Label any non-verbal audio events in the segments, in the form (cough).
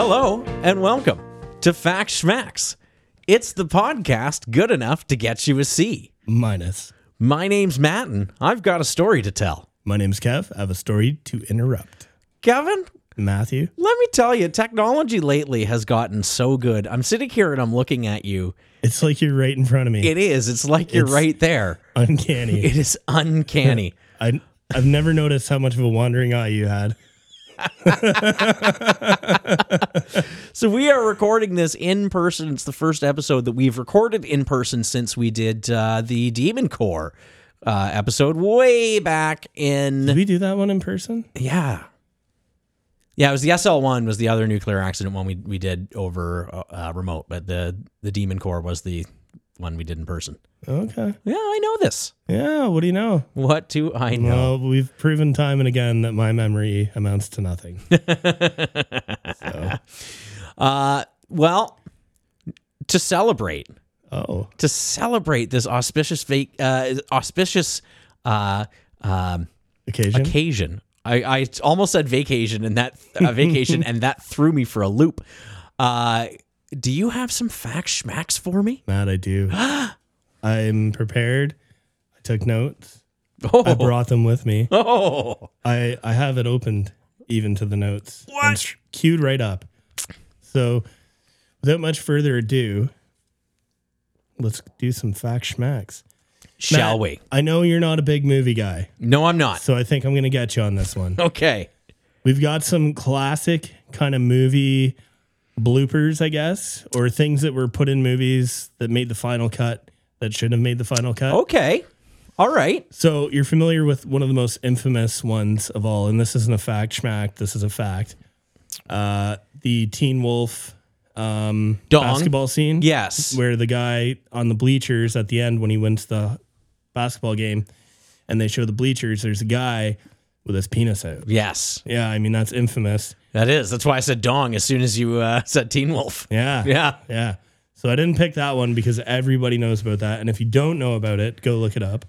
Hello and welcome to Fact Schmacks. It's the podcast good enough to get you a C. Minus. My name's Matt and I've got a story to tell. My name's Kev. I have a story to interrupt. Kevin, Matthew. let me tell you, technology lately has gotten so good. I'm sitting here and I'm looking at you. It's like you're right in front of me. It is. It's like you're It's- right there. Uncanny. (laughs) It is uncanny. (laughs) I, I've never noticed how much of a wandering eye you had. So we are recording this in person. It's the first episode that we've recorded in person since we did uh, the Demon Core uh, episode way back in Did we do that one in person? Yeah. Yeah, it was the SL one was the other nuclear accident one we we did over uh, uh, remote, but the the Demon Core was the one we did in person. Okay. Yeah, I know this. Yeah. What do you know? What do I know? Well, we've proven time and again that my memory amounts to nothing. (laughs) Uh, well, to celebrate, Oh, to celebrate this auspicious vac- uh, auspicious uh, um, occasion. occasion. I, I almost said vacation and that uh, vacation (laughs) and that threw me for a loop. Uh, do you have some fact schmacks for me? Matt, I do. (gasps) I'm prepared. I took notes. Oh, I brought them with me. (laughs) oh. I I have it opened even to the notes. What? Queued right up. So, without much further ado, let's do some fact schmacks. Shall Matt, we? I know you're not a big movie guy, No, I'm not. so I think I'm going to get you on this one. Okay. We've got some classic kind of movie bloopers, I guess, or things that were put in movies that made the final cut that shouldn't have made the final cut. Okay. All right. So you're familiar with one of the most infamous ones of all, and this isn't a fact, schmack. This is a fact. Uh, the Teen Wolf um, Dong. basketball scene, Yes. where the guy on the bleachers at the end when he wins the basketball game, and they show the bleachers. There's a guy with his penis out. Yes. Yeah, I mean that's infamous. That is. That's why I said dong as soon as you uh, (laughs) said Teen Wolf. Yeah, (laughs) Yeah. yeah. So I didn't pick that one because everybody knows about that, and if you don't know about it, go look it up.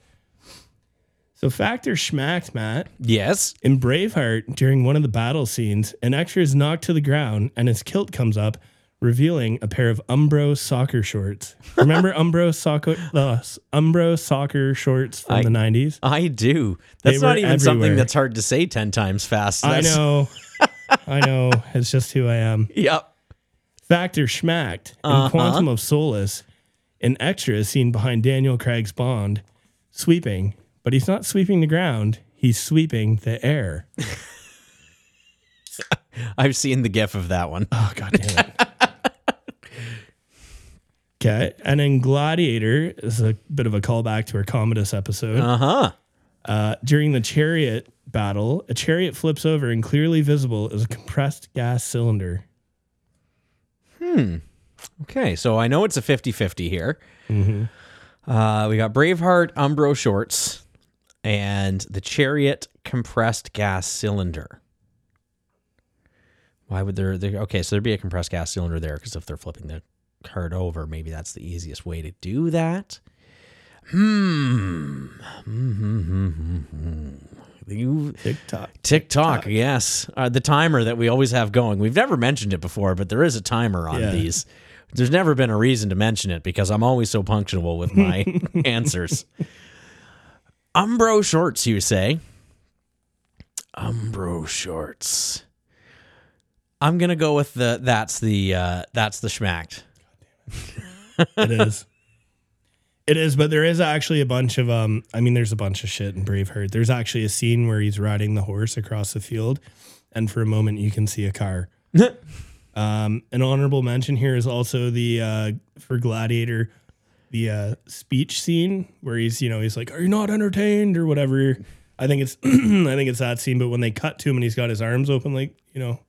So factor schmacked, Matt. Yes. In Braveheart, during one of the battle scenes, an extra is knocked to the ground and his kilt comes up, revealing a pair of Umbro soccer shorts. Remember (laughs) Umbro soccer, the Umbro soccer shorts from I- the nineties? I do. That's They not even something that's hard to say 10 times fast. I know, (laughs) I know. It's just who I am. Yep. Factor schmacked in Uh-huh. Quantum of Solace. An extra is seen behind Daniel Craig's Bond, sweeping, but he's not sweeping the ground. He's sweeping the air. (laughs) I've seen the gif of that one. Oh god damn it. Okay, and then Gladiator is a bit of a callback to our Commodus episode. Uh huh. Uh, during the chariot battle, a chariot flips over and clearly visible is a compressed gas cylinder. Hmm. Okay. So I know it's a 50 50 here. Mm-hmm. Uh, we got Braveheart Umbro shorts and the Chariot compressed gas cylinder. Why would there? there okay, so there'd be a compressed gas cylinder there because if they're flipping the card over, maybe that's the easiest way to do that. Hmm. Hmm. You TikTok. TikTok, yes, uh, the timer that we always have going. We've never mentioned it before, but there is a timer on Yeah. these. There's never been a reason to mention it because I'm always so punctual with my (laughs) answers. Umbro shorts, you say? Umbro shorts. I'm gonna go with the that's the uh, that's the schmacked. It is. It is, but there is actually a bunch of um I mean there's a bunch of shit in Braveheart. There's actually a scene where he's riding the horse across the field and for a moment you can see a car. (laughs) um an honorable mention here is also the uh for Gladiator the uh speech scene where he's you know he's like are you not entertained or whatever. I think it's (clears throat) I think it's that scene but when they cut to him and he's got his arms open like, you know,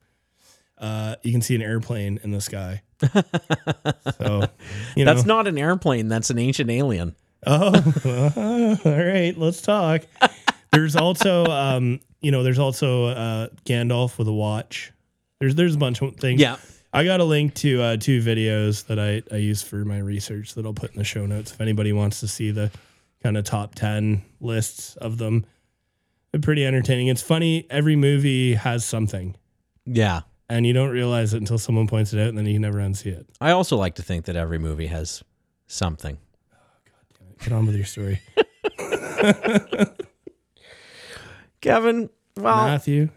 uh you can see an airplane in the sky. (laughs) so, you know That's not an airplane. That's an ancient alien. Oh, (laughs) all right. Let's talk. There's also, um, you know, there's also uh, Gandalf with a watch. There's there's a bunch of things. Yeah. I got a link to uh, two videos that I I use for my research that I'll put in the show notes if anybody wants to see the kind of top ten lists of them. They're pretty entertaining. It's funny. Every movie has something, Yeah. And you don't realize it until someone points it out, and then you can never unsee it. I also like to think that every movie has something. Oh, God damn it. Get on with your story, (laughs) Kevin, well, Matthew.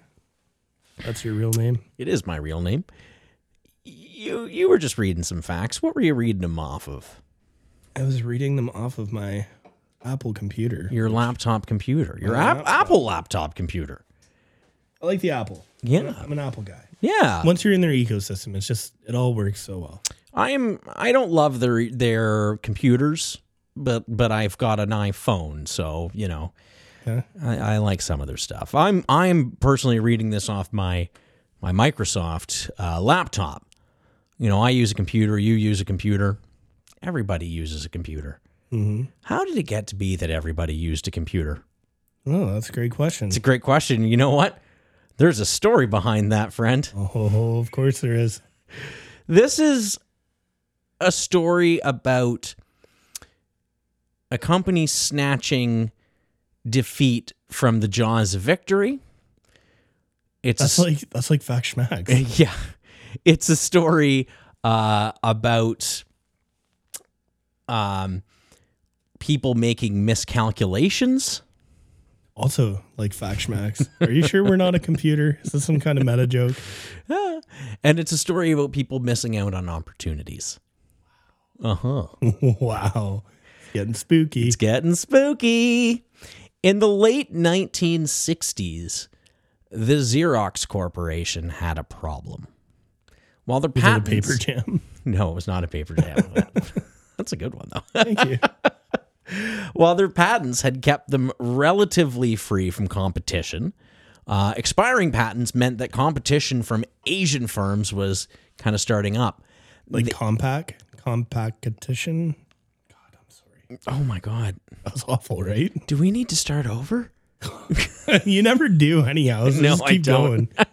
That's your real name. it is my real name. You you were just reading some facts. What were you reading them off of? I was reading them off of my Apple computer. Your laptop computer. Your My app, laptop. Apple laptop computer. I like the Apple. Yeah. I'm an Apple guy. Yeah. Once you're in their ecosystem, it's just it all works so well. I'm I don't love their their computers, but but I've got an iPhone, so you know Yeah. I, I like some of their stuff. I'm I'm personally reading this off my my Microsoft uh, laptop. You know, I use a computer. You use a computer. Everybody uses a computer. Mm-hmm. How did it get to be that everybody used a computer? Oh, that's a great question. It's a great question. You know what? There's a story behind that, friend. Oh, of course there is. This is a story about a company snatching defeat from the jaws of victory. It's That's a, like that's like Fact Schmack. (laughs) yeah, it's a story uh, about um, people making miscalculations. Also, like Fact Schmacks. Are you sure we're not a computer? Is this some kind of meta joke? (laughs) And it's a story about people missing out on opportunities. Uh huh. (laughs) wow. It's getting spooky. It's getting spooky. In the late 1960s, the Xerox Corporation had a problem. While their Is it a paper jam? (laughs) no, it was not a paper jam. That's a good one though. Thank you. While their patents had kept them relatively free from competition, uh, expiring patents meant that competition from Asian firms was kind of starting up. Like compact, compactition. God, I'm sorry. Oh my God. That was awful, right? Do we need to start over? (laughs) you never do anyhow. So No, just I keep don't. going. (laughs)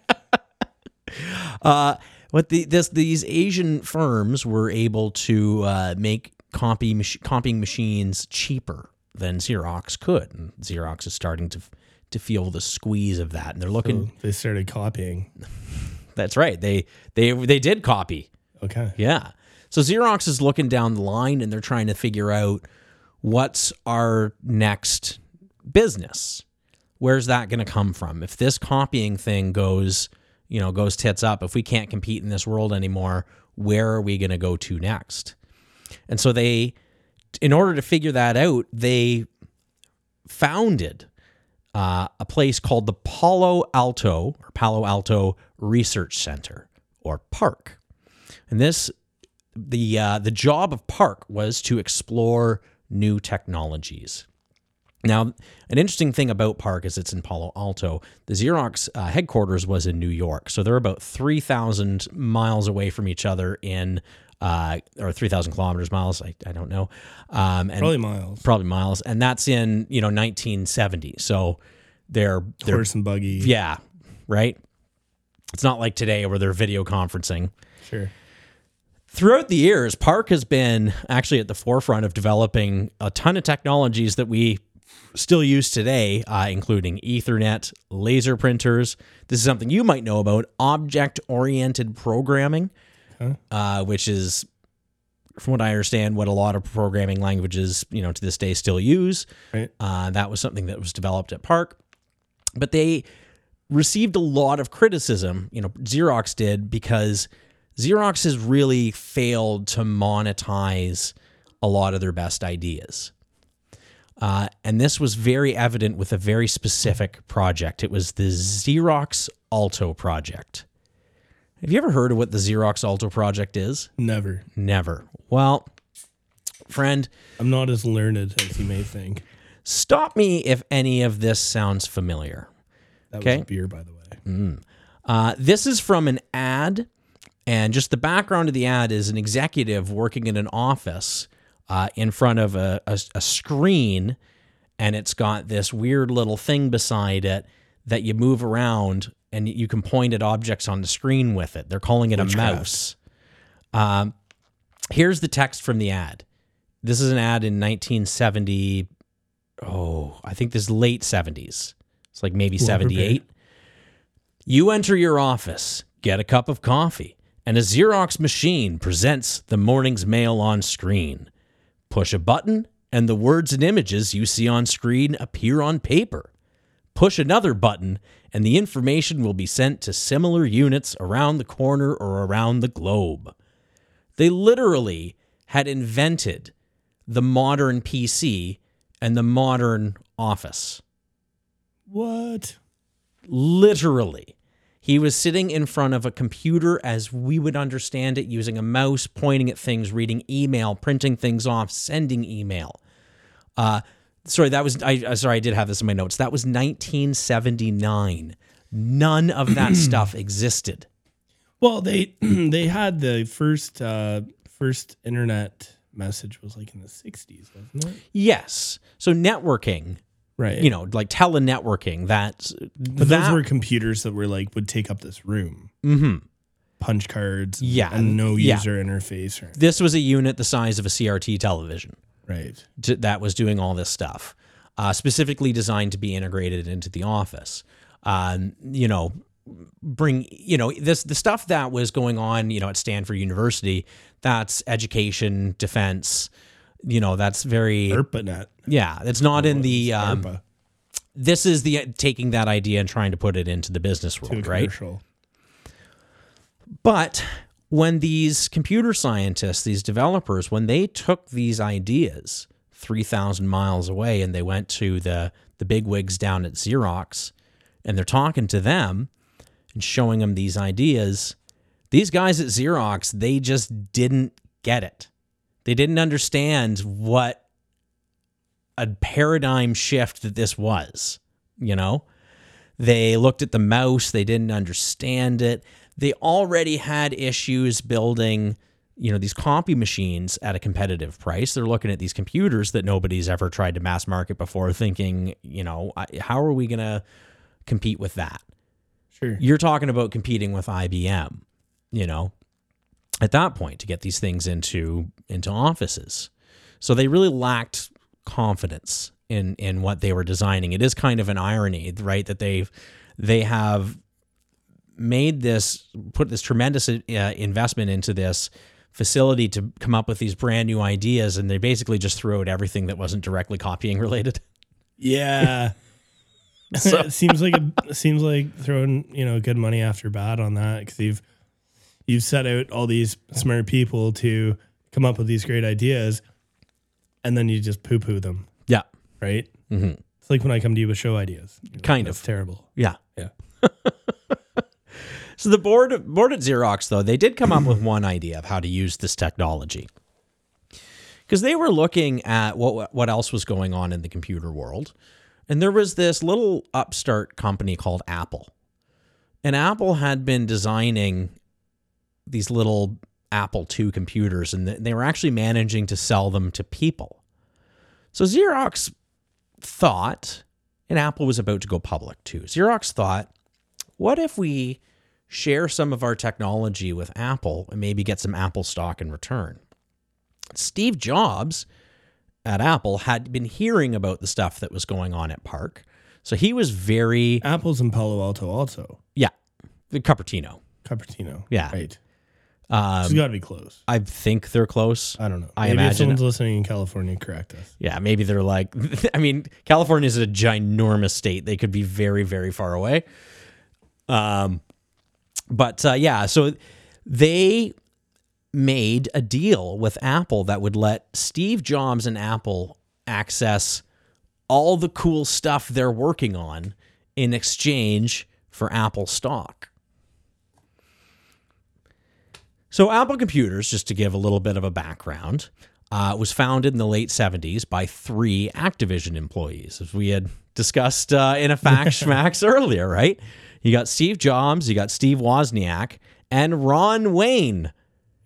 Uh, what the this these Asian firms were able to uh, make copy mach- copying machines cheaper than Xerox could, and Xerox is starting to to feel the squeeze of that, and they're looking. So they started copying. (laughs) That's right. They they they did copy. Okay. Yeah. So Xerox is looking down the line, and they're trying to figure out what's our next business. Where's that going to come from? If this copying thing goes, you know, goes tits up, if we can't compete in this world anymore, where are we going to go to next? And so they, in order to figure that out, they founded uh, a place called the Palo Alto or Palo Alto Research Center or PARC. And this, the uh, the job of PARC was to explore new technologies. Now, an interesting thing about PARC is it's in Palo Alto. The Xerox uh, headquarters was in New York, so they're about three thousand miles away from each other in, uh, or three thousand kilometers miles. I, I don't know, um, and Probably miles. probably miles, and that's in you know 1970. So they're they're Horse and buggy. yeah, right. It's not like today where they're video conferencing. Sure. Throughout the years, PARC has been actually at the forefront of developing a ton of technologies that we still use today, uh, including Ethernet, laser printers. This is something you might know about object oriented programming, Huh? uh, which is, from what I understand, what a lot of programming languages, you know, to this day still use. Right. Uh, that was something that was developed at PARC. But they received a lot of criticism, you know, Xerox did, because Xerox has really failed to monetize a lot of their best ideas. Uh, and this was very evident with a very specific project. It was the Xerox Alto project. Have you ever heard of what the Xerox Alto project is? Never. Never. Well, friend, I'm not as learned as you may think. stop me if any of this sounds familiar. That Okay. was beer, by the way. Uh, this is from an ad, and just the background of the ad is an executive working in an office uh, in front of a, a, a screen, and it's got this weird little thing beside it that you move around and you can point at objects on the screen with it. They're calling it a mouse. Um, here's the text from the ad. This is an ad in 1970. Oh, I think this is late 70s. It's like maybe Well, 78. You enter your office, get a cup of coffee, and a Xerox machine presents the morning's mail on screen. Push a button, and the words and images you see on screen appear on paper. Push another button, and the information will be sent to similar units around the corner or around the globe. They literally had invented the modern PC and the modern office. What? Literally. He was sitting in front of a computer as we would understand it, using a mouse, pointing at things, reading email, printing things off, sending email. Uh, sorry, that was I. uh, Sorry, I did have this in my notes. That was 1979. None of that (clears throat) stuff existed. Well, they (clears throat) they had the first uh first internet message was like in the 60s, wasn't it? Yes. So networking, Right. you know, like telenetworking. That's but that, those were computers that were like would take up this room. Mm-hmm Punch cards. Yeah, And no yeah. user interface. Or, This was a unit the size of a CRT television. Right. to, that was doing all this stuff, uh, specifically designed to be integrated into the office. Um, you know, bring you know this the stuff that was going on. You know, at Stanford University, that's education, defense. You know, that's very ARPANET. yeah. It's not in the. Um, ARPA this is the taking that idea and trying to put it into the business world, right? But when these computer scientists, these developers, when they took these ideas 3,000 miles away and they went to the, the big wigs down at Xerox and they're talking to them and showing them these ideas, these guys at Xerox, they just didn't get it. They didn't understand what a paradigm shift that this was, you know? They looked at the mouse, they didn't understand it. They already had issues building, you know, these copy machines at a competitive price. They're looking at these computers that nobody's ever tried to mass market before thinking, you know, how are we going to compete with that? Sure. You're talking about competing with IBM, you know, at that point to get these things into into offices. So they really lacked confidence in in what they were designing. It is kind of an irony, right, that they've they have made this put this tremendous uh, investment into this facility to come up with these brand new ideas and they basically just threw out everything that wasn't directly copying related. Yeah. (laughs) so. it seems like a, it seems like throwing you know good money after bad on that because you've you've set out all these smart people to come up with these great ideas, and then you just poo poo them, Yeah. right? Mhm. It's like when I come to you with show ideas. You're like, Kind That's of. terrible. Yeah. Yeah. (laughs) So the board board at Xerox though, they did come up with one idea of how to use this technology. Because they were looking at what what else was going on in the computer world. And there was this little upstart company called Apple. And Apple had been designing these little Apple II computers and they were actually managing to sell them to people. So Xerox thought, and Apple was about to go public too. Xerox thought, what if we share some of our technology with Apple and maybe get some Apple stock in return? Steve Jobs at Apple had been hearing about the stuff that was going on at PARC. So he was very, Apples and Palo Alto also. yeah, the Cupertino. Cupertino. Yeah. Right. Um, it's got to be close. I think they're close. I don't know. I Maybe if someone's listening in California, correct us. Yeah, maybe they're like, (laughs) I mean, California is a ginormous state. They could be very, very far away. Um, but uh, yeah, so they made a deal with Apple that would let Steve Jobs and Apple access all the cool stuff they're working on in exchange for Apple stock. So, Apple Computers, just to give a little bit of a background, uh, was founded in the late 70s by three Activision employees, as we had discussed uh, in a fact (laughs) schmacks earlier, right? You got Steve Jobs, you got Steve Wozniak, and Ron Wayne.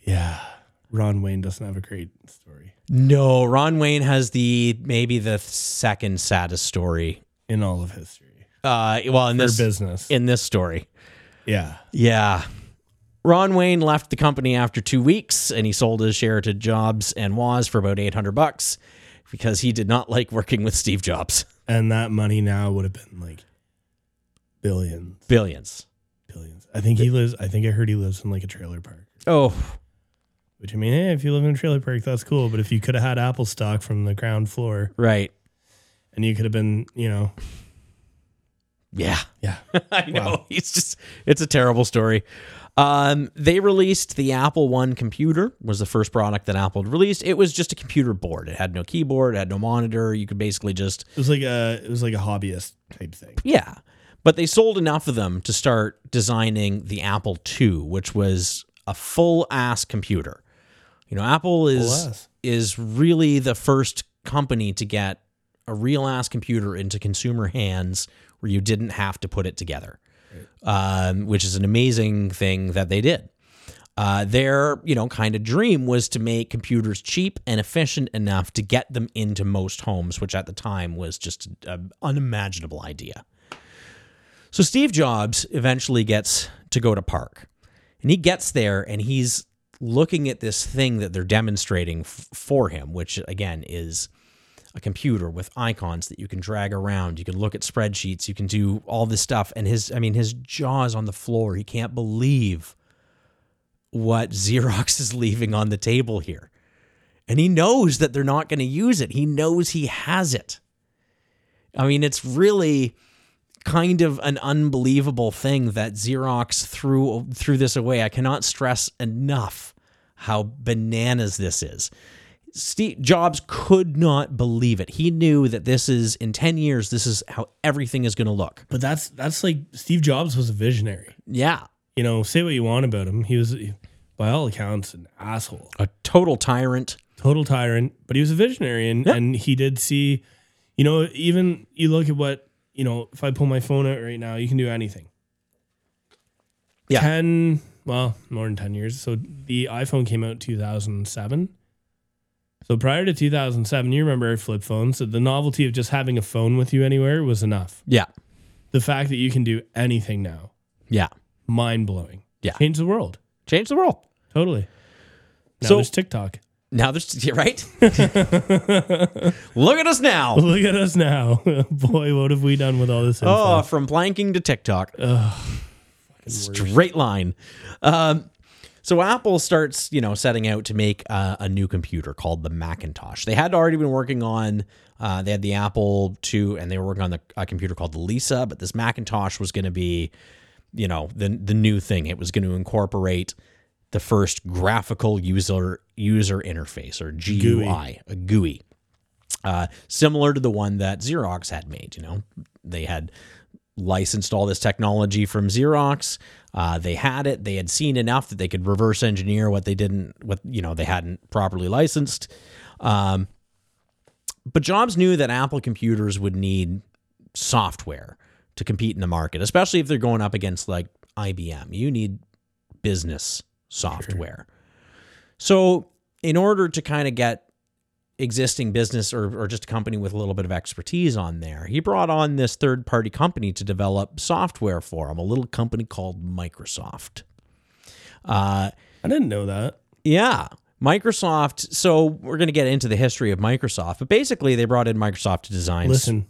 Yeah. Ron Wayne doesn't have a great story No, Ron Wayne has the maybe the second saddest story. in all of history. Uh, well, in For this business. in this story, yeah. yeah. Ron Wayne left the company after two weeks, and he sold his share to Jobs and Woz for about eight hundred bucks because he did not like working with Steve Jobs. And that money now would have been like billions. Billions. billions. I think he lives. I think I heard he lives in like a trailer park. Oh, Which I mean, hey, if you live in a trailer park, that's cool. But if you could have had Apple stock from the ground floor, right. and you could have been, you know, Yeah. yeah, (laughs) I know. Wow. It's just it's a terrible story. Um, they released the Apple One computer was the first product that Apple had released. It was just a computer board. It had no keyboard, it had no monitor. You could basically just it was like a it was like a hobbyist type thing. yeah. But they sold enough of them to start designing the Apple II, which was a full ass computer. You know, Apple is is really the first company to get a real ass computer into consumer hands where you didn't have to put it together, um, which is an amazing thing that they did. Uh, their you know kind of dream was to make computers cheap and efficient enough to get them into most homes, which at the time was just an unimaginable idea. So Steve Jobs eventually gets to go to PARC, and he gets there and he's looking at this thing that they're demonstrating f- for him, which again is a computer with icons that you can drag around. You can look at spreadsheets. You can do all this stuff. And his, I mean, his jaw is on the floor. He can't believe what (laughs) Xerox is leaving on the table here. And he knows that they're not going to use it. He knows he has it. I mean, it's really kind of an unbelievable thing that Xerox threw threw this away. I cannot stress enough how bananas this is. Steve Jobs could not believe it. He knew that this is in 10 years this is how everything is going to look. But that's that's like Steve Jobs was a visionary. Yeah. You know, say what you want about him. He was, by all accounts, an asshole, A total tyrant. total tyrant. But he was a visionary, and and he did see. You know, even you look at what you know. If I pull my phone out right now, you can do anything. Yeah. Ten, well, more than ten years. So the iPhone came out in two thousand seven. So prior to 2007, you remember flip phones. So the novelty of just having a phone with you anywhere was enough. Yeah. The fact that you can do anything now, Yeah. mind blowing. Yeah. Changed the world. Change the world. Totally. Now So- there's TikTok. Now there's yeah, right? (laughs) Look at us now. Look at us now. (laughs) Boy, what have we done with all this info? Oh, from planking to TikTok. Straight line. Um, so Apple starts, you know, setting out to make uh, a new computer called the Macintosh. They had already been working on. Uh, they had the Apple II, and they were working on the, a computer called the Lisa. But this Macintosh was going to be, you know, the the new thing. It was going to incorporate the first graphical user user interface or GUI, a GUI, uh, similar to the one that Xerox had made. You know, they had licensed all this technology from Xerox. Uh, they had it. They had seen enough that they could reverse engineer what they didn't, what you know, they hadn't properly licensed. Um, but Jobs knew that Apple computers would need software to compete in the market, especially if they're going up against like IBM. You need business software. So, in order to kind of get existing business or, or just a company with a little bit of expertise on there, he brought on this third party company to develop software for him, a little company called Microsoft. Uh, I didn't know that. yeah. Microsoft. So we're going to get into the history of Microsoft, but basically they brought in Microsoft to design. Listen,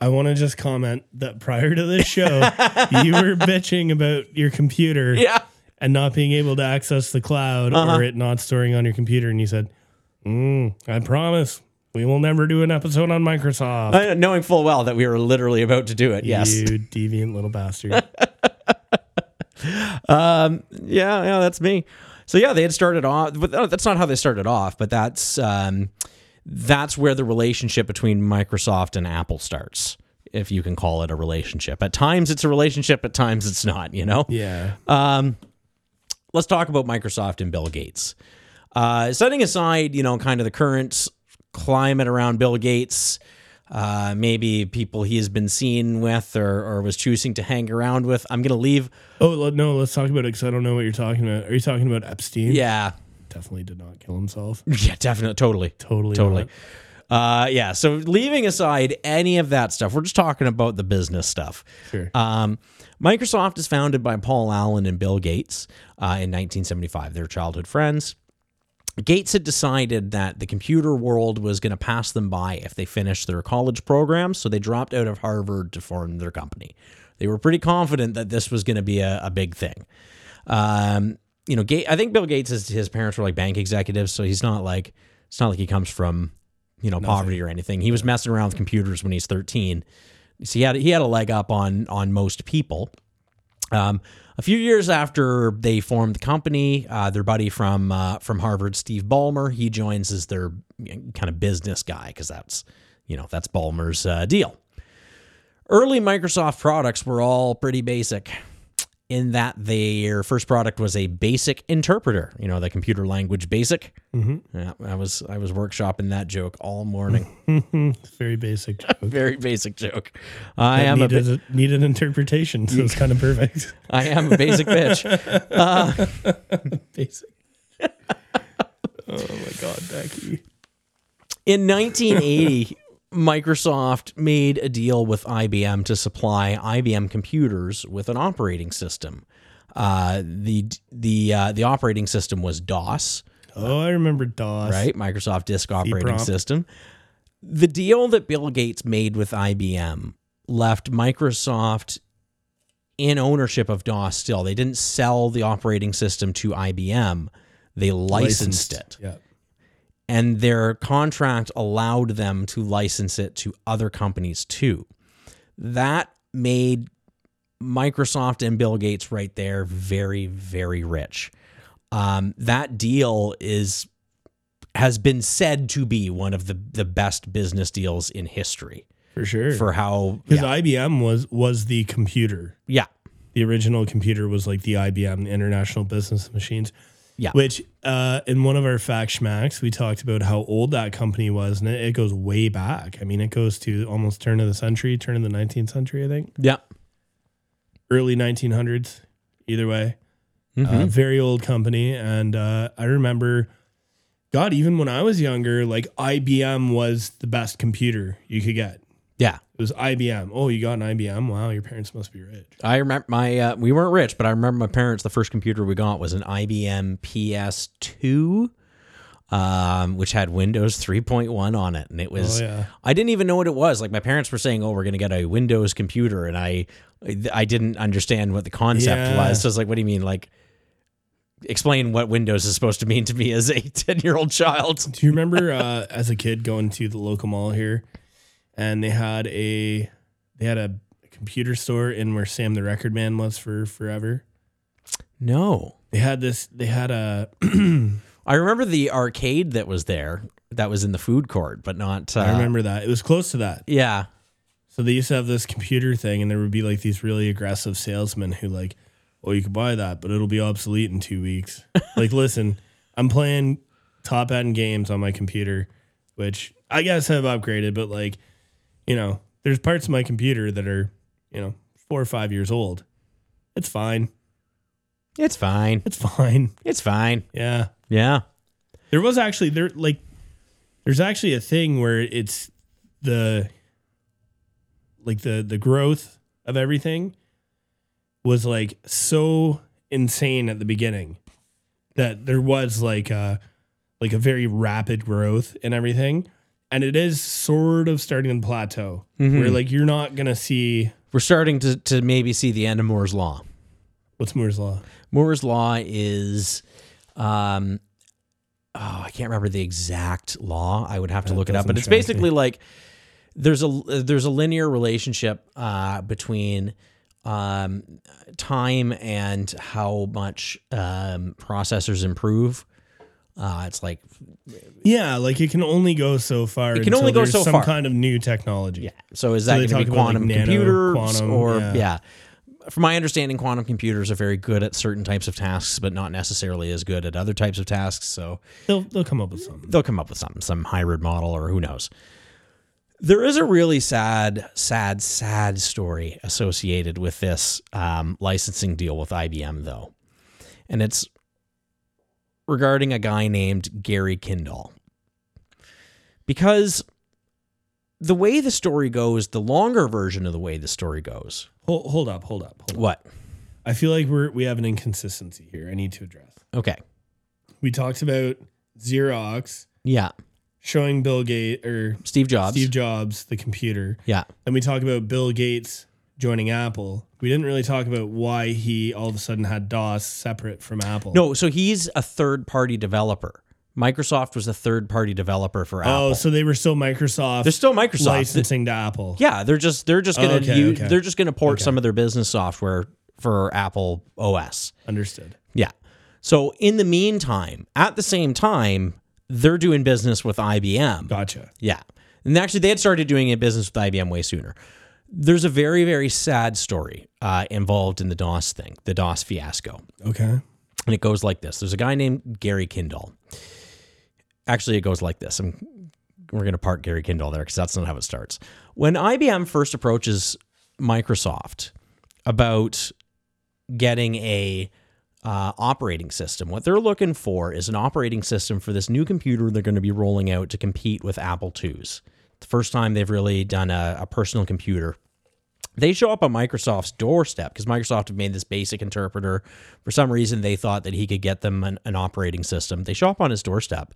I want to just comment that prior to this show, (laughs) you were bitching about your computer Yeah. And not being able to access the cloud Uh-huh. or it not storing on your computer. And you said, mm, I promise we will never do an episode on Microsoft. I- Knowing full well that we were literally about to do it. Yes. You deviant little bastard. (laughs) Um, yeah, yeah, that's me. So yeah, they had started off, but uh, that's not how they started off. But that's um, that's where the relationship between Microsoft and Apple starts, if you can call it a relationship. At times it's a relationship, at times it's not. You know. yeah. Um, let's talk about Microsoft and Bill Gates. Uh, setting aside, you know, kind of the current climate around Bill Gates, uh, maybe people he has been seen with or, or was choosing to hang around with. I'm going to leave. Oh, no, let's talk about it because I don't know what you're talking about. Are you talking about Epstein? Yeah. Definitely did not kill himself. (laughs) Yeah, definitely. Totally. Totally. Totally. not. Uh, yeah. So leaving aside any of that stuff, we're just talking about the business stuff. Sure. Um, Microsoft is founded by Paul Allen and Bill Gates uh, in 1975. They're childhood friends. Gates had decided that the computer world was going to pass them by if they finished their college programs, so they dropped out of Harvard to form their company. They were pretty confident that this was going to be a, a big thing. Um, you know, Ga- I think Bill Gates, his, his parents were like bank executives, so he's not like it's not like he comes from you know poverty or anything. He was messing around with computers when he's 13. So he had he had a leg up on on most people. Um, a few years after they formed the company, uh, their buddy from uh, from Harvard, Steve Ballmer, he joins as their kind of business guy because that's you know that's Ballmer's uh, deal. Early Microsoft products were all pretty basic in that their first product was a basic interpreter, you know, the computer language basic. Mm-hmm. Yeah, I was I was workshopping that joke all morning. (laughs) Very basic. Joke. (laughs) Very basic joke. I am a needed, a, needed interpretation, so it's kind of perfect. (laughs) I am a basic bitch. basic. oh my god, Becky. In 1980, Microsoft made a deal with IBM to supply IBM computers with an operating system. Uh, the the uh, the operating system was DOS, Oh, I remember DOS. right? Microsoft Disk Operating. System. The deal that Bill Gates made with IBM left Microsoft in ownership of DOS still. They didn't sell the operating system to IBM. They licensed, it. Yeah. And their contract allowed them to license it to other companies too. That made Microsoft and Bill Gates right there very, very rich. Um, that deal is has been said to be one of the the best business deals in history For sure. for how because yeah, IBM was was the computer. yeah The original computer was like the IBM, the International Business Machines. Yeah. Which uh, in one of our fact schmacks, we talked about how old that company was, and it, it goes way back. I mean, it goes to almost turn of the century, turn of the 19th century, I think, yeah early 1900s. Either way, Mm-hmm. uh, very old company, and uh, I remember, God, even when I was younger, like IBM was the best computer you could get. Yeah. It was IBM. Oh, you got an IBM? Wow, your parents must be rich. I remember my uh, we weren't rich, but I remember my parents. The first computer we got was an IBM PS2, um, which had Windows 3.1 on it, and it was. Oh, yeah. I didn't even know what it was. Like my parents were saying, "Oh, we're gonna get a Windows computer," and I, I didn't understand what the concept Yeah. was. So I was like, "What do you mean?" Like, explain what Windows is supposed to mean to me as a (laughs) ten year old child. Do you remember uh, as a kid going to the local mall here, and they had a they had a computer store in where Sam the Record Man was for forever. No, They had this. They had a. (clears throat) I remember the arcade that was there. That was in the food court, but not. Uh, I remember that it was close to that. Yeah. So they used to have this computer thing, and there would be like these really aggressive salesmen who like, "Oh, you could buy that, but it'll be obsolete in two weeks." (laughs) like, listen, I'm playing top end games on my computer, which I guess have upgraded, but like, you know, there's parts of my computer that are, you know, four or five years old. It's fine. It's fine. It's fine. (laughs) It's fine. Yeah. Yeah. There was actually there like there's actually a thing where it's the like the the growth of everything was like so insane at the beginning that there was like a like a very rapid growth in everything and it is sort of starting to plateau where like you're not gonna see We're starting to, to maybe see the end of Moore's Law. what's Moore's law Moore's Law is, um, oh, I can't remember the exact law. I would have to look it up, but it's shock me. basically like there's a there's a linear relationship uh, between um, time and how much um, processors improve. Uh, it's like yeah like it can only go so far it can only go so some far. kind of new technology Yeah. So is that they going to be about, like, quantum nano, computers quantum, or yeah. yeah. From my understanding, quantum computers are very good at certain types of tasks, but not necessarily as good at other types of tasks. So they'll they'll come up with something they'll come up with something, some hybrid model or who knows. There is a really sad, sad, sad story associated with this um, licensing deal with IBM, though, and it's regarding a guy named Gary Kildall. Because the way the story goes, the longer version of the way the story goes, hold, hold up hold up hold up what? I feel like we're we have an inconsistency here. I need to address. Okay, We talked about Xerox yeah, showing Bill Gates or Steve Jobs, Steve Jobs the computer. yeah, Then we talk about Bill Gates joining Apple. We didn't really talk about why he all of a sudden had DOS separate from Apple. No, so he's a third party developer. Microsoft was a third party developer for oh, Apple. Oh, so they were still Microsoft. They're still Microsoft. licensing to Apple. Yeah, they're just they're just gonna Okay, use, okay. they're just gonna port some of their business software for Apple OS. Understood. Yeah. So in the meantime, at the same time, they're doing business with IBM. Gotcha. Yeah. And actually, they had started doing a business with IBM way sooner. There's a very, very sad story uh, involved in the DOS thing, the DOS fiasco. Okay. And it goes like this There's a guy named Gary Kildall. Actually, it goes like this. I'm, we're going to park Gary Kildall there because that's not how it starts. When IBM first approaches Microsoft about getting a uh, operating system, what they're looking for is an operating system for this new computer they're going to be rolling out to compete with Apple IIs. The first time they've really done a, a personal computer they show up on Microsoft's doorstep because Microsoft have made this basic interpreter. For some reason, they thought that he could get them an, an operating system. They show up on his doorstep.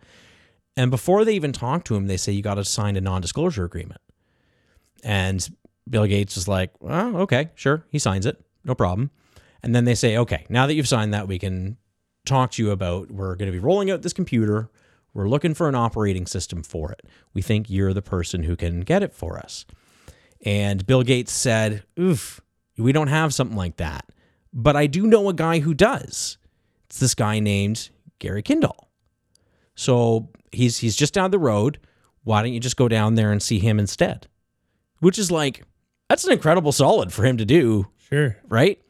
And before they even talk to him, they say, You got to sign a non disclosure agreement. And Bill Gates is like, Well, okay, sure. He signs it. No problem. And then they say, Okay, now that you've signed that, we can talk to you about we're going to be rolling out this computer. We're looking for an operating system for it. We think you're the person who can get it for us. And Bill Gates said, Oof, we don't have something like that. But I do know a guy who does. It's this guy named Gary Kildall. So he's he's just down the road. Why don't you just go down there and see him instead? Which is like, that's an incredible solid for him to do, Sure. right?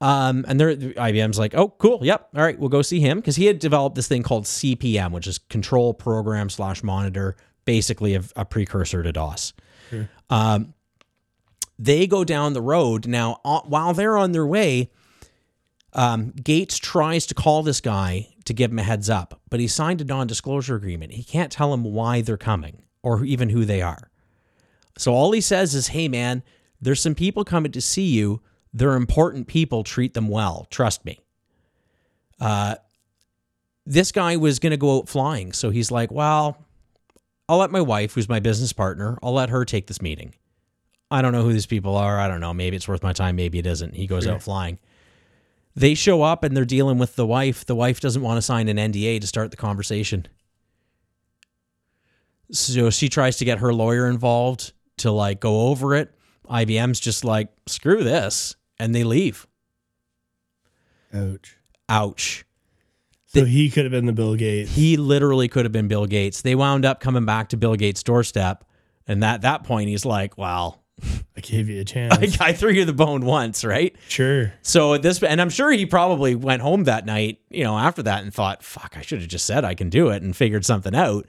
Um, and there, IBM's like, oh, cool, yep, all right, we'll go see him because he had developed this thing called CPM, which is Control Program Slash Monitor, basically a, a precursor to DOS. Um, they go down the road now. uh, While they're on their way, um, Gates tries to call this guy to give him a heads up, but he signed a non-disclosure agreement. He can't tell him why they're coming or even who they are. So all he says is, "Hey, man, there's some people coming to see you. They're important people. Treat them well. Trust me." Uh, this guy was going to go out flying, so he's like, "Well, I'll let my wife, who's my business partner, I'll let her take this meeting. I don't know who these people are. I don't know. Maybe it's worth my time. Maybe it isn't." He goes out flying. They show up and they're dealing with the wife. The wife doesn't want to sign an NDA to start the conversation. So she tries to get her lawyer involved to like go over it. IBM's just like, screw this. And they leave. Ouch. Ouch. So he could have been the Bill Gates. He literally could have been Bill Gates. They wound up coming back to Bill Gates' doorstep. And at that point, he's like, well, I gave you a (laughs) chance. I, I threw you the bone once, right? sure. So at this, and I'm sure he probably went home that night, you know, after that and thought, fuck, I should have just said I can do it and figured something out.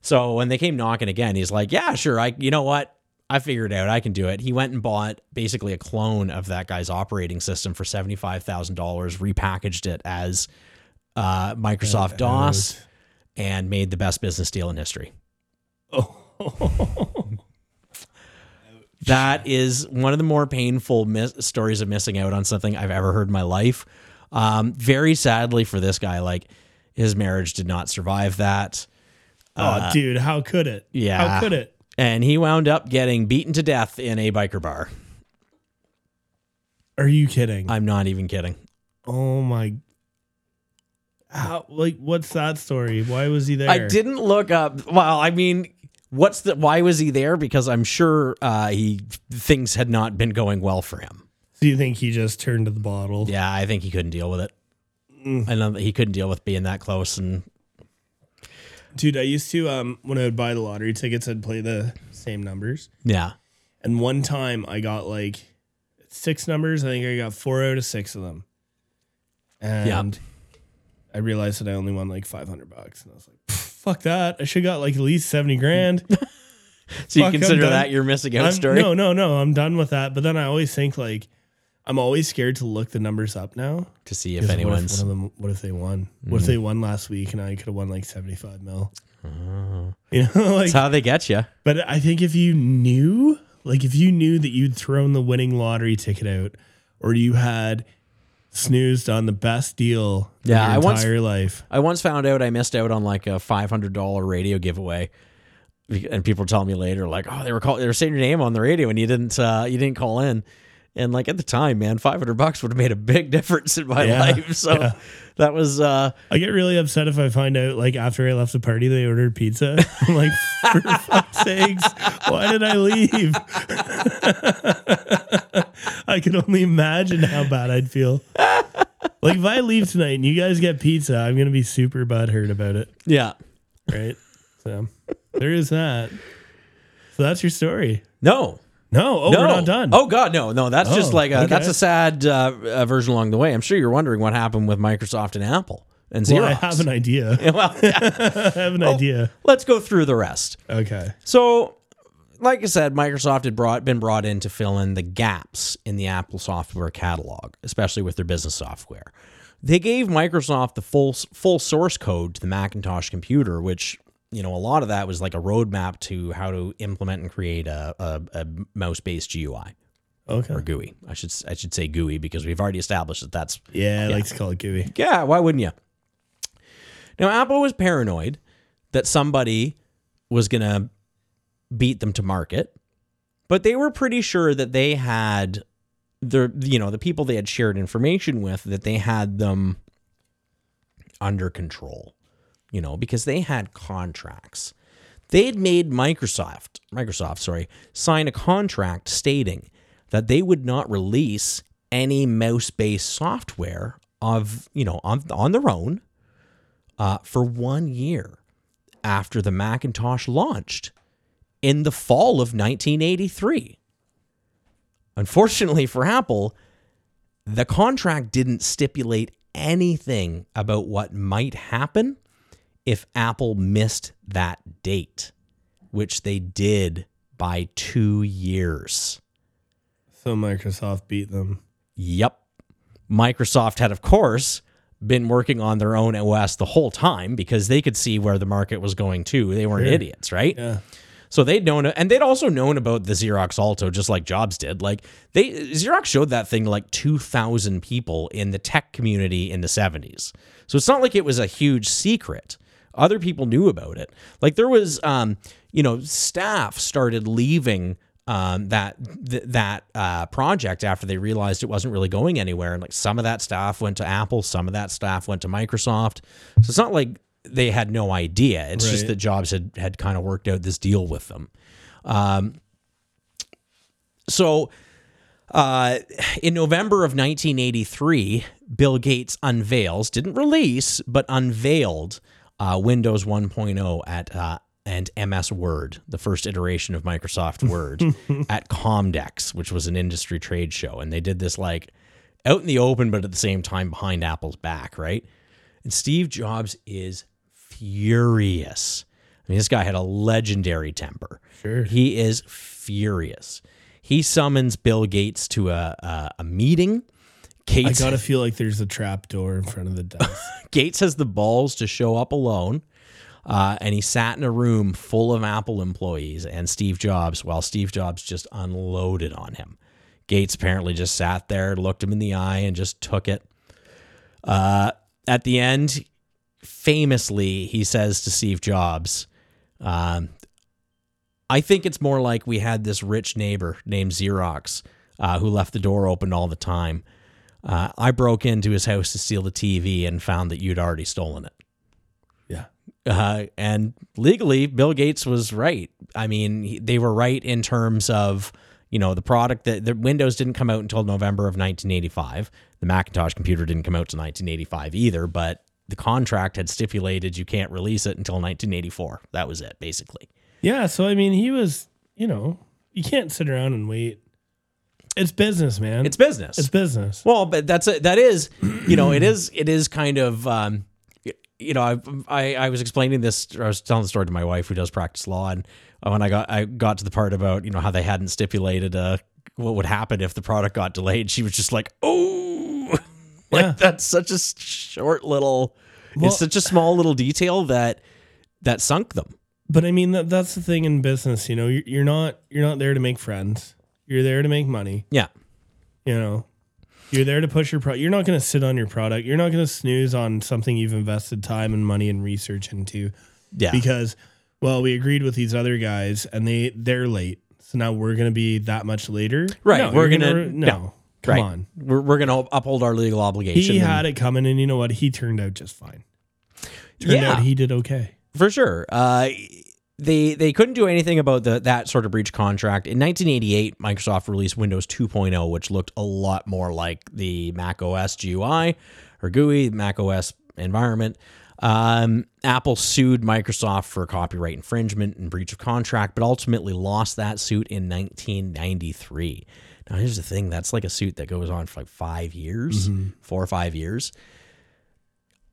So when they came knocking again, he's like, yeah, sure. I, you know what? I figured out I can do it. He went and bought basically a clone of that guy's operating system for $75,000, repackaged it as uh, Microsoft DOS, and made the best business deal in history. Oh. (laughs) That is one of the more painful mis- stories of missing out on something I've ever heard in my life. Um, very sadly for this guy, like his marriage did not survive that. oh, dude, how could it? Uh, yeah. How could it? And he wound up getting beaten to death in a biker bar. Are you kidding? I'm not even kidding. oh my. How like what's that story? Why was he there? I didn't look up. Well, I mean, what's the why was he there? Because I'm sure uh, he things had not been going well for him. Do you think he just turned to the bottle? Yeah, I think he couldn't deal with it. I know that he couldn't deal with being that close, and Dude, I used to um when I would buy the lottery tickets, I'd play the same numbers. yeah, And one time I got like six numbers. I think I got four out of six of them. And I realized that I only won like 500 bucks. And I was like, fuck that. I should have got like at least 70 grand. (laughs) so you Fuck, I'm consider that your missing out I'm- story? No, no, no. I'm done with that. But then I always think like, I'm always scared to look the numbers up now. to see if anyone's What if, one of them, what if they won? What if mm. they won last week and I could have won like 75 mil? Oh. You know, (laughs) like, That's how they get you. but I think if you knew, like if you knew that you'd thrown the winning lottery ticket out or you had snoozed on the best deal Yeah, I once- entire life. I once found out I missed out on like a five hundred dollar radio giveaway and people tell me later, like, oh, they were call- they were saying your name on the radio and you didn't uh, you didn't call in. And like at the time, man, five hundred bucks would have made a big (laughs) difference in my Yeah, life. So yeah. that was uh, I get really upset if I find out like after I left the party they ordered pizza. (laughs) I'm like, for fuck's sakes, why did I leave? (laughs) I can only imagine how bad I'd feel. Like if I leave tonight and you guys get pizza, I'm gonna be super butthurt about it. yeah. Right? So there is that. So that's your story. No, No, oh, no, we're not done. Oh God, no, no. That's just Oh, like a, okay. that's a sad uh, uh, version along the way. I'm sure you're wondering what happened with Microsoft and Apple and Xerox. (laughs) well, (laughs) I have an idea. well, yeah. I have an idea. let's go through the rest. Okay. So, like I said, Microsoft had brought been brought in to fill in the gaps in the Apple software catalog, especially with their business software. They gave Microsoft the full full source code to the Macintosh computer, which you know a lot of that was like a roadmap to how to implement and create a, a, a mouse based GUI Okay. or GUI. I should I should say GUI because we've already established that that's Yeah, I like to call it GUI. yeah, why wouldn't you? Now, Apple was paranoid that somebody was going to beat them to market, but they were pretty sure that they had the you know the people they had shared information with that they had them under control. You know, because they had contracts. They had made Microsoft, Microsoft, sorry, sign a contract stating that they would not release any mouse-based software of, you know, on, on their own uh, for one year after the Macintosh launched in the fall of 1983. Unfortunately for Apple, the contract didn't stipulate anything about what might happen if Apple missed that date, which they did by two years. So Microsoft beat them. Yep. Microsoft had, of course, been working on their own OS the whole time because they could see where the market was going too. They weren't Sure. idiots, right? Yeah. So they'd known, and they'd also known about the Xerox Alto, just like Jobs did. Like they, Xerox showed that thing to like two thousand people in the tech community in the seventies. So it's not like it was a huge secret. Other people knew about it. Like there was, um, you know, staff started leaving um, that th- that uh, project after they realized it wasn't really going anywhere. And like some of that staff went to Apple, some of that staff went to Microsoft. So it's not like they had no idea. It's just that Jobs had had kind of worked out this deal with them. Um, so uh, in November of 1983, Bill Gates unveils, didn't release, but unveiled uh, Windows 1.0 at uh, and MS Word, the first iteration of Microsoft (laughs) Word, at Comdex, which was an industry trade show, and they did this like out in the open, but at the same time behind Apple's back, right? And Steve Jobs is furious. I mean, this guy had a legendary temper. Sure. He is furious. He summons Bill Gates to a a, a meeting. I Gates gotta feel like there's a trap door in front of the desk. (laughs) Gates has the balls to show up alone. Uh, and he sat in a room full of Apple employees and Steve Jobs while Steve Jobs just unloaded on him. Gates apparently just sat there, looked him in the eye, and just took it. Uh, at the end, famously, he says to Steve Jobs, um, I think it's more like we had this rich neighbor named Xerox uh, who left the door open all the time. Uh, I broke into his house to steal the TV and found that you'd already stolen it. yeah. Uh, and legally, Bill Gates was right. I mean, he, they were right in terms of you know the product that the Windows didn't come out until November of 1985. The Macintosh computer didn't come out to 1985 either, but the contract had stipulated you can't release it until 1984. That was it, basically. Yeah. So I mean, he was. You know, you can't sit around and wait. It's business, man. It's business. it's business. Well, but that's a, that is, you know, it is it is kind of, um, you know, I, I I was explaining this. I was telling the story to my wife who does practice law, and when I got I got to the part about you know how they hadn't stipulated uh what would happen if the product got delayed, she was just like, oh, like Yeah. that's such a short little, Well- it's such a small little detail that that sunk them. But I mean, that, that's the thing in business. You know, you're, you're not you're not there to make friends. You're there to make money. Yeah, You know, you're there to push your product. You're not going to sit on your product. You're not going to snooze on something you've invested time and money and research into. yeah, Because well, we agreed with these other guys, and they they're late, so now we're gonna be that much later. Right, No, we're you're gonna- no. no. Come right. on. We're, we're going to uphold our legal obligation. He had it coming, and you know what? He turned out just fine. Turned Yeah. out he did okay. for sure. Uh, they they couldn't do anything about the that sort of breach contract. In 1988, Microsoft released Windows 2.0, which looked a lot more like the Mac OS GUI or GUI, Mac OS environment. Um, Apple sued Microsoft for copyright infringement and breach of contract, but ultimately lost that suit in 1993. Now, here's the thing: that's like a suit that goes on for like five years, four or five years.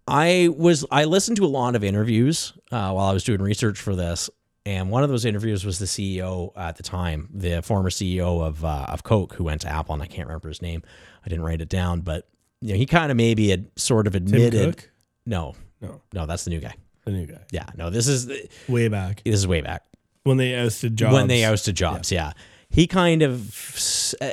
I was I listened to a lot of interviews uh, while I was doing research for this, and one of those interviews was the CEO at the time, the former CEO of uh, of Coke, who went to Apple, and I can't remember his name. I didn't write it down, but you know, he kind of maybe had sort of admitted. No, no, no, that's the new guy. the new guy, Yeah, no, this is way back This is way back when they ousted Jobs. when they ousted Jobs. Yeah. He kind of uh,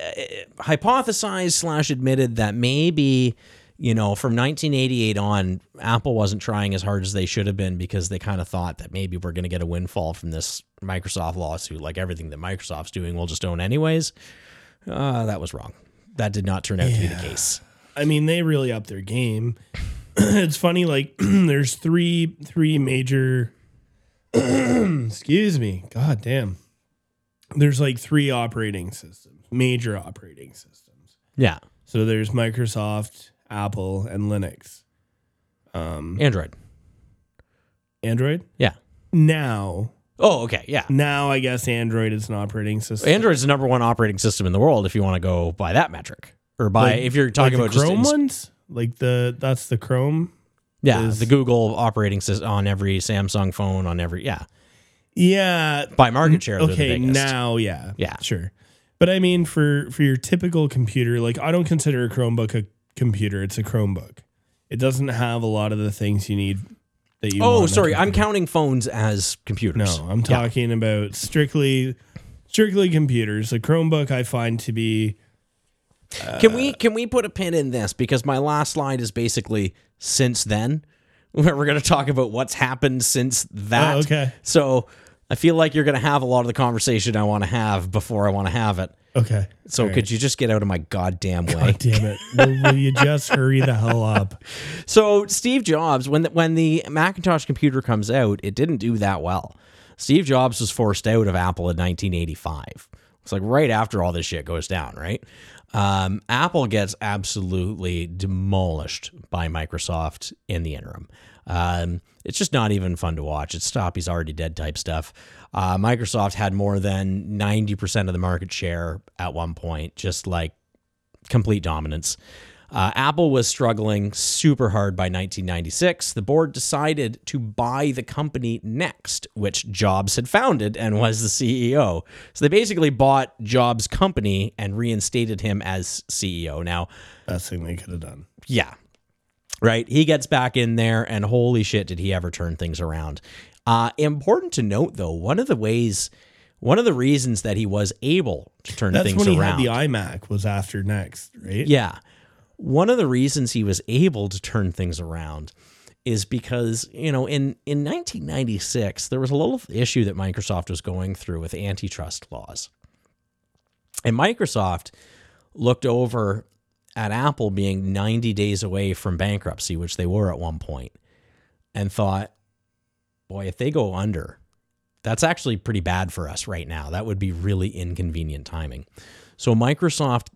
hypothesized slash admitted that maybe you know from 1988 on, Apple wasn't trying as hard as they should have been because they kind of thought that maybe we're going to get a windfall from this Microsoft lawsuit, like everything that Microsoft's doing, we'll just own anyways. Uh, that was wrong. That did not turn out to be the case. I mean, they really upped their game. (clears throat) it's funny, like (clears throat) there's three three major. (clears throat) excuse me. God damn. There's like three operating systems, major operating systems. Yeah, So there's Microsoft, Apple, and Linux. Um, Android. Android. Yeah. Now, Oh, okay. Yeah. now I guess Android is an operating system. Android's the number one operating system in the world if you want to go by that metric, or by Like- if you're talking like about the Chrome just ones, like the that's the Chrome. Yeah, is- the Google operating system on every Samsung phone on every yeah Yeah, by market mm, share. they're the okay now yeah Yeah. sure but i mean for for your typical computer like i don't consider a chromebook a computer it's a chromebook it doesn't have a lot of the things you need that you Oh, sorry, I'm counting phones as computers. no i'm Yeah. talking about strictly strictly computers a chromebook i find to be uh, Can we can we put a pin in this because my last slide is basically since then. (laughs) We're going to talk about what's happened since that. Oh, okay. So I feel like you're going to have a lot of the conversation I want to have before I want to have it. okay So All right. could you just get out of my goddamn way? God damn it will, will you just hurry the hell up (laughs) So Steve Jobs, when the, when the Macintosh computer comes out, it didn't do that well. Steve Jobs was forced out of Apple in 1985. It's like right after all this shit goes down, right? Um, Apple gets absolutely demolished by Microsoft in the interim. Um, it's just not even fun to watch. It's stop, he's already dead type stuff. Uh, Microsoft had more than 90% of the market share at one point, just like complete dominance. Uh, Apple was struggling super hard by 1996. The board decided to buy the company Next, which Jobs had founded and was the CEO. So they basically bought Jobs' company and reinstated him as CEO. Now, best thing they could have done yeah. Right. He gets back in there, and holy shit, did he ever turn things around. Uh, important to note, though, one of the ways, one of the reasons that he was able to turn that's things when he around. had the imac was after next right Yeah. One of the reasons he was able to turn things around is because, you know, in, in 1996, there was a little issue that Microsoft was going through with antitrust laws. And Microsoft looked over at Apple being 90 days away from bankruptcy, which they were at one point, and thought, boy, if they go under, that's actually pretty bad for us right now. That would be really inconvenient timing. So Microsoft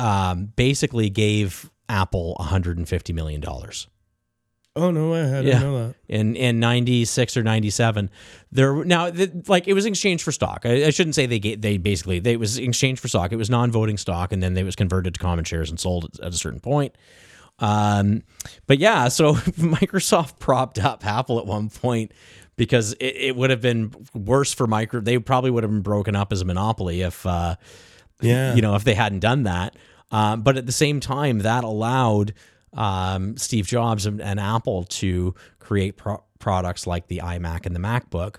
um, basically gave Apple 150 million dollars oh no way. I didn't Yeah. know that. In in 96 or 97 there now th- like it was in exchange for stock. I, I shouldn't say they gave, they basically they it was in exchange for stock. It was non-voting stock and then they was converted to common shares and sold at, at a certain point. Um but yeah so (laughs) microsoft propped up apple at one point because it, it would have been worse for micro they probably would have been broken up as a monopoly if uh yeah. you know, if they hadn't done that. Um, but at the same time, that allowed um, Steve Jobs and, and Apple to create pro- products like the iMac and the MacBook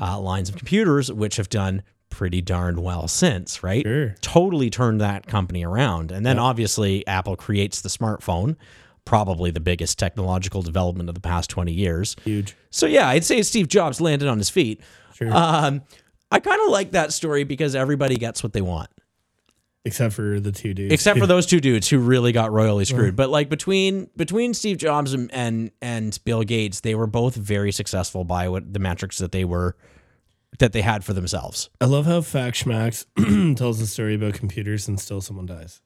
uh, lines of computers, which have done pretty darn well since, right? Sure. Totally turned that company around. And then obviously, Apple creates the smartphone probably the biggest technological development of the past 20 years. Huge. So yeah, I'd say Steve Jobs landed on his feet. Sure. Um, I kind of like that story because everybody gets what they want, Except for the two dudes. except for those two dudes who really got royally screwed. But like between between Steve Jobs and, and and Bill Gates, they were both very successful by what the metrics that they were that they had for themselves. I love how Fact Schmacks (clears throat) tells a story about computers and still someone dies.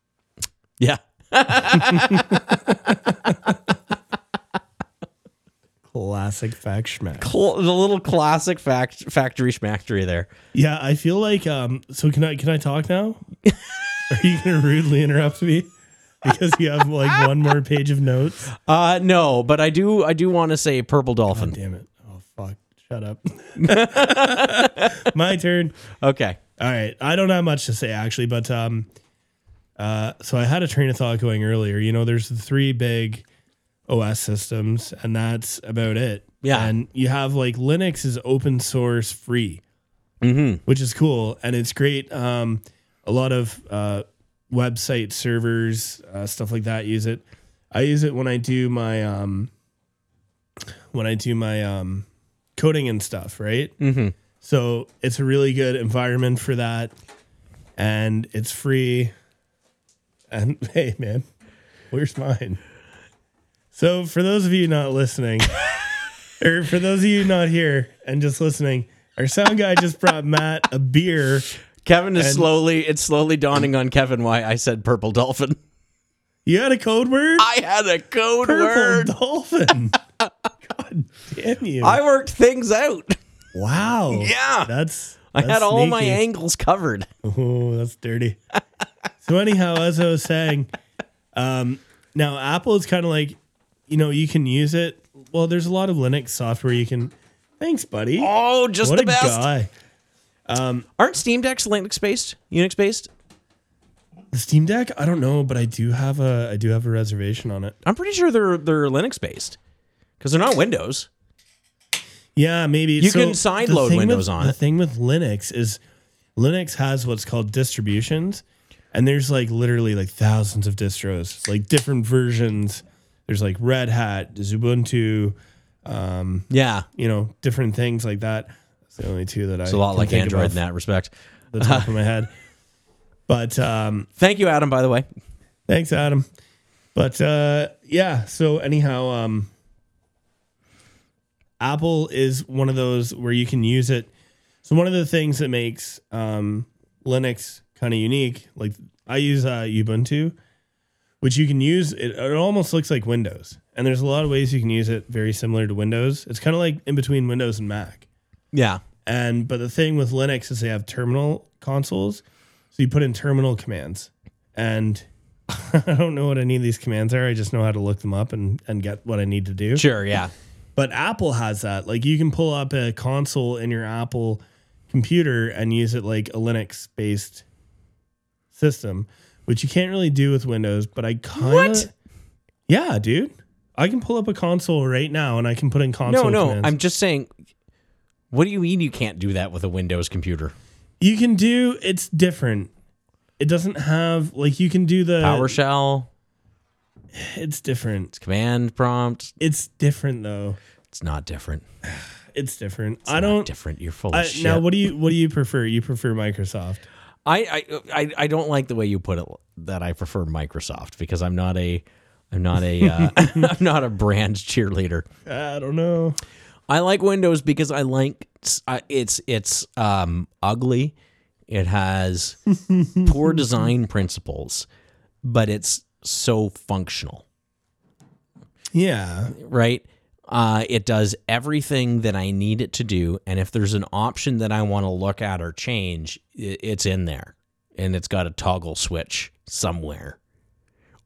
Yeah. (laughs) Classic Fact Schmacks. Cl- the little classic fact factory schmactory there. Yeah, I feel like um so can I can I talk now? (laughs) Are you gonna rudely interrupt me? Because you have like one more page of notes. Uh no, but I do I do want to say purple dolphin. Damn it. Oh fuck. Shut up. (laughs) My turn. Okay. All right. I don't have much to say actually, but um uh so I had a train of thought going earlier. You know, there's the three big OS systems, and that's about it. Yeah. And you have like Linux is open source free. Mm-hmm. which is cool and it's great. Um, a lot of uh, website servers, uh, stuff like that, use it. I use it when I do my um, when I do my um, coding and stuff, right? Mm-hmm. So it's a really good environment for that, and it's free. And (laughs) hey, man, where's mine? So for those of you not listening, (laughs) or for those of you not here and just listening, our sound guy just brought Matt a beer. Kevin is And- slowly it's slowly dawning on Kevin why I said purple dolphin. You had a code word? I had a code word. Purple word. dolphin. (laughs) God damn you. I worked things out. wow. Yeah. That's, I that's had all my angles covered. Oh, that's dirty. so anyhow, as I was saying, um, now Apple is kind of like, you know, you can use it. Well, there's a lot of Linux software you can. Thanks, buddy. Oh, just what the a best. guy. Um, Aren't Steam Decks Linux based? Unix based? The Steam Deck, I don't know, but I do have a I do have a reservation on it. I'm pretty sure they're they're Linux based. Because they're not Windows. Yeah, maybe You can side load Windows with, on the it. thing with Linux is Linux has what's called distributions, and there's like literally like thousands of distros, like different versions. There's like Red Hat, Ubuntu, um, Yeah. you know, different things like that. It's the only two that I It's a lot like Android in that respect. the top of my (laughs) head. But um, Thank you, Adam, by the way. Thanks, Adam. But uh, yeah, so anyhow, um, Apple is one of those where you can use it. So one of the things that makes um, Linux kind of unique, like I use uh, Ubuntu, which you can use. It, it almost looks like Windows, and there's a lot of ways you can use it very similar to Windows. It's kind of like in between Windows and Mac. Yeah. And but the thing with Linux is they have terminal consoles, so you put in terminal commands, and (laughs) I don't know what any of these commands are. I just know how to look them up and and get what I need to do. Sure, yeah. But Apple has that. Like you can pull up a console in your Apple computer and use it like a Linux based system, which you can't really do with Windows. But I kind What? of yeah, dude. I can pull up a console right now and I can put in console. No, no. commands. I'm just saying what do you mean you can't do that with a Windows computer? You can do it's different. It doesn't have like you can do the PowerShell, It's different. It's command prompt. It's different though. It's not different. (sighs) It's different. It's I not don't. different. You're full of I, shit. now, what do you what do you prefer? You prefer Microsoft? I, I I I don't like the way you put it that I prefer Microsoft because I'm not a I'm not a uh, (laughs) I'm not a brand cheerleader. I don't know. I like Windows because I like uh, it's it's um ugly. It has (laughs) poor design principles, but it's so functional, Yeah, right? Uh, it does everything that I need it to do, and if there's an option that I want to look at or change, it's in there, and it's got a toggle switch somewhere,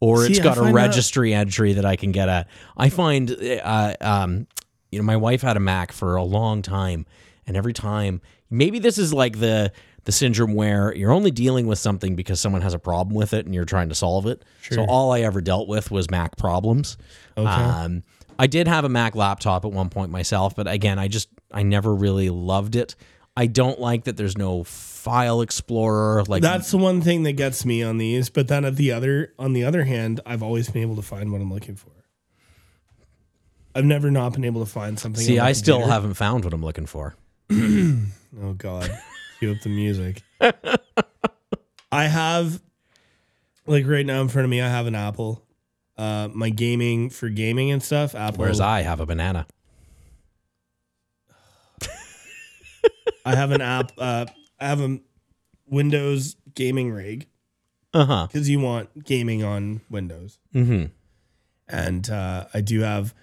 or it's See, got a registry entry that I can get at. I find, uh, um, you know, my wife had a Mac for a long time, and every time, maybe this is like the the syndrome where you're only dealing with something because someone has a problem with it and you're trying to solve it. So all I ever dealt with was Mac problems. Okay. Um, I did have a Mac laptop at one point myself, but again, I just I never really loved it. I don't like that there's no file explorer. Like that's the one thing that gets me on these. But then at the other on the other hand, I've always been able to find what I'm looking for. I've never not been able to find something. See, I still computer. haven't found what I'm looking for. (clears throat) Oh God, cue up the music. (laughs) I have, like right now in front of me, I have an Apple. Uh, my gaming for gaming and stuff. Apple. Whereas I have a banana. (laughs) I have an app. Uh, I have a Windows gaming rig Uh huh. because you want gaming on Windows, Mm-hmm. and uh, I do have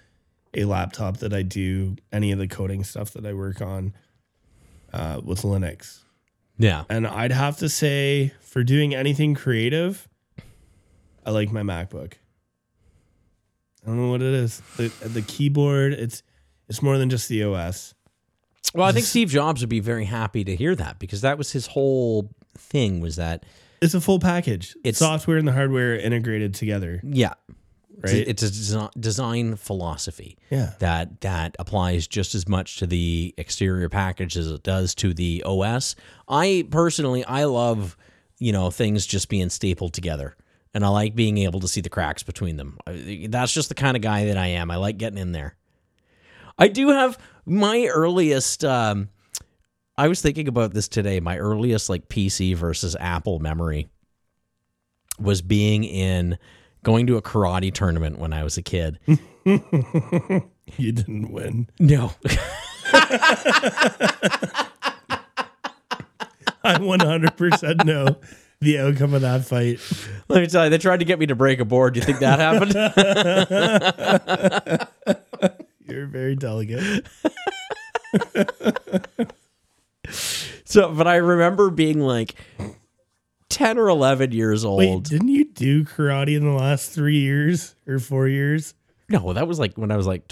a laptop that I do any of the coding stuff that I work on uh, with Linux. Yeah. And I'd have to say, for doing anything creative, I like my MacBook. I don't know what it is. The, the keyboard, it's it's more than just the OS. Well, I think Steve Jobs would be very happy to hear that because that was his whole thing was that It's a full package. It's- It's software and the hardware integrated together. yeah, Right. It's a desi- design philosophy Yeah. that that applies just as much to the exterior package as it does to the OS. I personally I love you know things just being stapled together. And I like being able to see the cracks between them. That's just the kind of guy that I am. I like getting in there. I do have my earliest. Um, I was thinking about this today. My earliest like PC versus Apple memory was being in going to a karate tournament when I was a kid. (laughs) You didn't win. No, (laughs) I 100% know the outcome of that fight. let me tell you, they tried to get me to break a board. Do you think that happened? (laughs) You're very delicate. (laughs) so, but I remember being like ten or eleven years old. Wait, didn't you do karate in the last three years or four years? No, that was like when I was like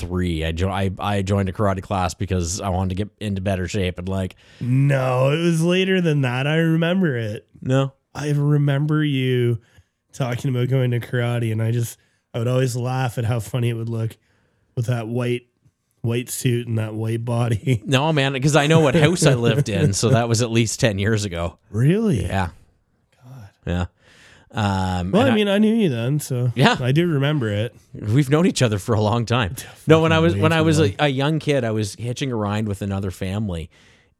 23. I, jo- I I joined a karate class because I wanted to get into better shape and like No, it was later than that. I remember it. no. I remember you talking about going to karate, and I just I would always laugh at how funny it would look with that white white suit and that white body. (laughs) No, man, because I know what house I lived in, so that was at least 10 years ago. really? Yeah. God. Yeah. Um, Well, I mean, I knew you then, so Yeah. I do remember it. We've known each other for a long time. No, when I was when I was a, a young kid, I was hitching a ride with another family,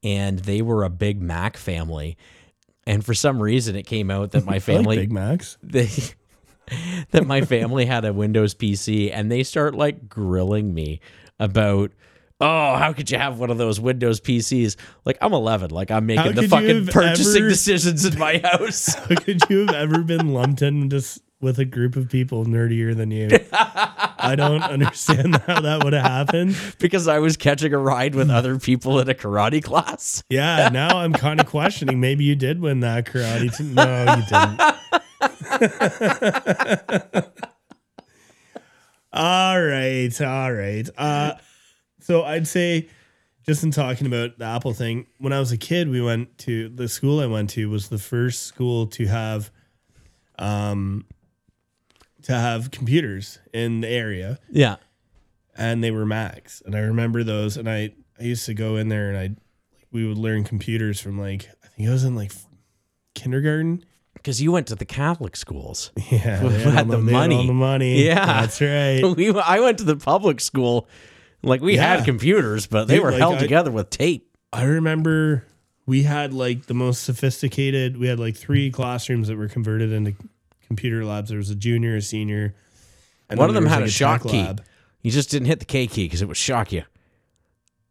and they were a Big Mac family. And for some reason, it came out that my (laughs) I like family Big Macs. (laughs) they that my family had a Windows PC, and they start like grilling me about. Oh, how could you have one of those Windows PCs? Like I'm 11, like I'm making How the fucking purchasing ever- decisions in my house. (laughs) How could you have ever been lumped in just with a group of people nerdier than you? (laughs) I don't understand how that would have happened. because I was catching a ride with other people in a karate class. Yeah, now I'm (laughs) kind of questioning. Maybe you did win that karate. T- no, you didn't. all right, all right. Uh, so I'd say, just in talking about the Apple thing, when I was a kid, we went to the school I went to was the first school to have, um, to have computers in the area Yeah. and they were Macs. And I remember those. And I, I used to go in there and I, we would learn computers from like, I think I was in like kindergarten. Because you went to the Catholic schools. (laughs) Yeah. They had all the they all money. the money. Yeah. That's right. (laughs) We, I went to the public school. Like we Yeah. had computers, but they Dude, were like, held I- together with tape. I remember we had like the most sophisticated, we had like three classrooms that were converted into computer labs. There was a junior, a senior. And One of them had like, a shock key. lab. You just didn't hit the K key because it would shock you.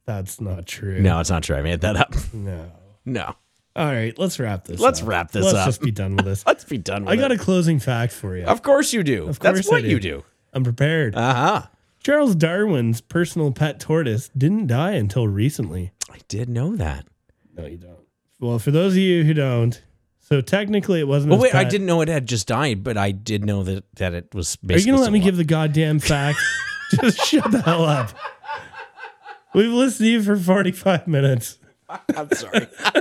That's not true. No, it's not true. I made that up. No. No. All right. Let's wrap this Let's up. wrap this let's up. just be done with this. (laughs) Let's be done with I got a closing fact for you. Of course you do. Of course I what do. you do. I'm prepared. Uh huh. Charles Darwin's personal pet tortoise didn't die until recently. I did know that. No, you don't. Well, for those of you who don't, so technically it wasn't. Oh wait, I didn't know it had just died, but I did know that that it was. Basically. Are you gonna let me still give the goddamn fact? (laughs) Just shut the hell up. We've listened to you for 45 minutes. (laughs) I'm sorry. (laughs)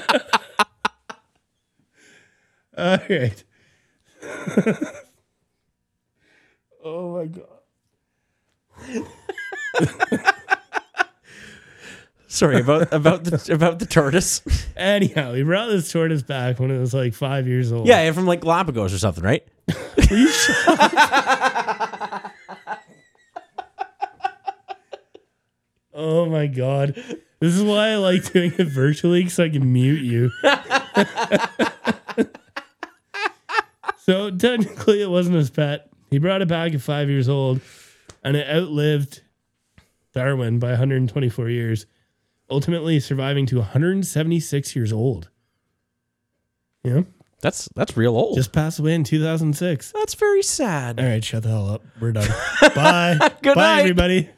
All right. oh my god. Sorry about about the about the tortoise. Anyhow, he brought this tortoise back when it was like five years old. Yeah, from like Galapagos or something, right? Oh my god. This is why I like doing it virtually because I can mute you. (laughs) so technically, it wasn't his pet. He brought it back at five years old, and it outlived Darwin by 124 years, ultimately surviving to 176 years old. Yeah, That's that's real old. just passed away in 2006. that's very sad. All right, shut the hell up. We're done. (laughs) Bye. Good Bye, night. everybody.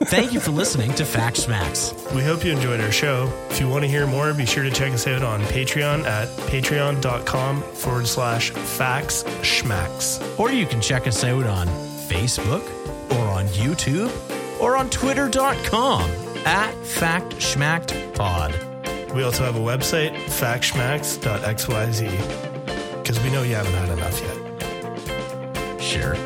Thank you for listening to Fact Schmacks. We hope you enjoyed our show. If you want to hear more, be sure to check us out on Patreon at patreon.com forward slash facts schmacks. Or you can check us out on Facebook or on YouTube or on twitter.com at Fact Schmacked Pod. We also have a website, factschmacks.xyz, because we know you haven't had enough yet. Sure.